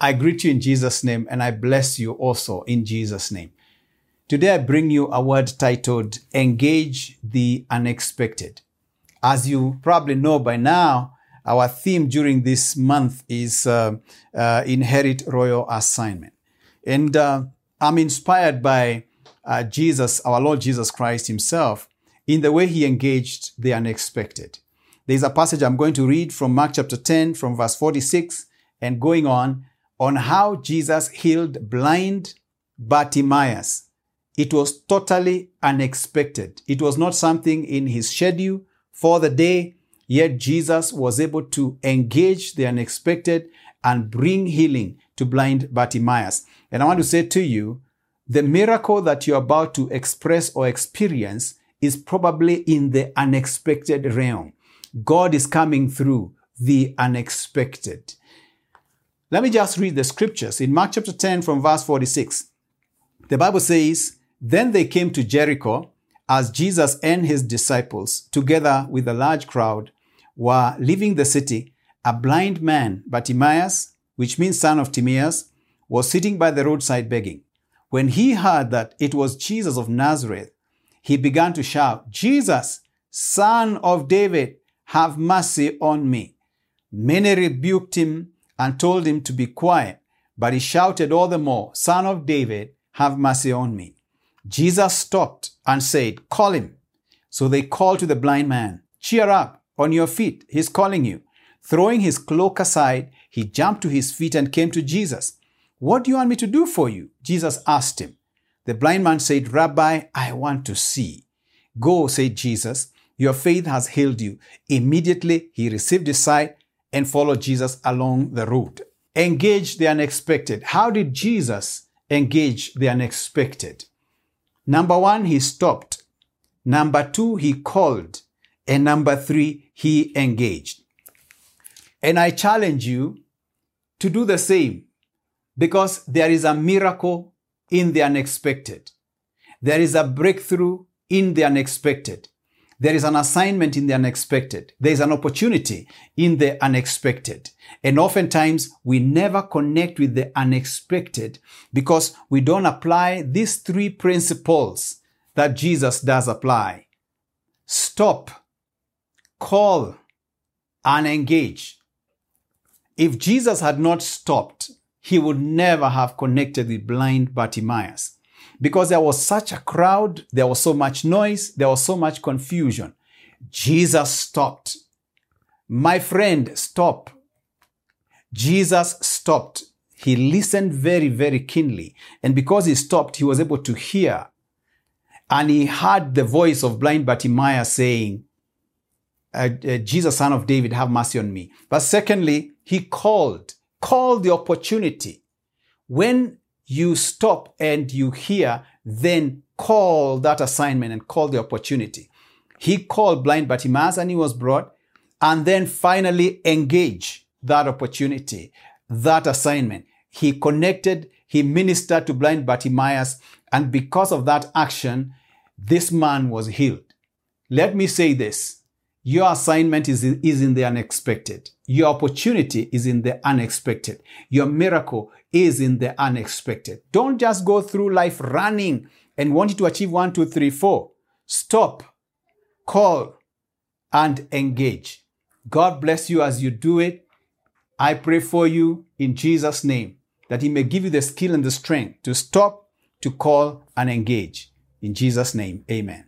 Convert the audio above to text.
I greet you in Jesus' name and I bless you also in Jesus' name. Today I bring you a word titled Engage the Unexpected. As you probably know by now, our theme during this month is uh, uh, Inherit Royal Assignment. And uh, I'm inspired by uh, Jesus, our Lord Jesus Christ himself, in the way he engaged the unexpected. There's a passage I'm going to read from Mark chapter 10 from verse 46 and going on on how Jesus healed blind Bartimaeus. It was totally unexpected. It was not something in his schedule for the day, yet Jesus was able to engage the unexpected and bring healing to blind Bartimaeus. And I want to say to you, the miracle that you're about to express or experience is probably in the unexpected realm. God is coming through the unexpected. Let me just read the scriptures in Mark chapter 10 from verse 46. The Bible says, Then they came to Jericho as Jesus and his disciples, together with a large crowd, were leaving the city. A blind man, Bartimaeus, which means son of Timaeus, was sitting by the roadside begging. When he heard that it was Jesus of Nazareth, he began to shout, Jesus, son of David, have mercy on me. Many rebuked him and told him to be quiet. But he shouted all the more, Son of David, have mercy on me. Jesus stopped and said, Call him. So they called to the blind man, Cheer up, on your feet, he's calling you. Throwing his cloak aside, he jumped to his feet and came to Jesus. What do you want me to do for you? Jesus asked him. The blind man said, Rabbi, I want to see. Go, said Jesus. Your faith has healed you. Immediately he received his sight and followed Jesus along the route. Engage the unexpected. How did Jesus engage the unexpected? Number one, he stopped. Number two, he called. And number three, he engaged. And I challenge you to do the same because there is a miracle in the unexpected. There is a breakthrough in the unexpected. There is an assignment in the unexpected. There is an opportunity in the unexpected. And oftentimes we never connect with the unexpected because we don't apply these three principles that Jesus does apply. Stop, call, and engage. If Jesus had not stopped, he would never have connected with blind Bartimaeus because there was such a crowd, there was so much noise, there was so much confusion. Jesus stopped. My friend, stop. Jesus stopped. He listened very, very keenly. And because he stopped, he was able to hear. And he heard the voice of blind Bartimaeus saying, uh, uh, Jesus, son of David, have mercy on me. But secondly, he called, called the opportunity. When you stop and you hear, then call that assignment and call the opportunity. He called blind Bartimaeus and he was brought, and then finally engage that opportunity, that assignment. He connected, he ministered to blind Bartimaeus, and because of that action, this man was healed. Let me say this. Your assignment is, is in the unexpected. Your opportunity is in the unexpected. Your miracle is in the unexpected. Don't just go through life running and wanting to achieve one, two, three, four. Stop, call, and engage. God bless you as you do it. I pray for you in Jesus' name that He may give you the skill and the strength to stop, to call, and engage. In Jesus' name, amen.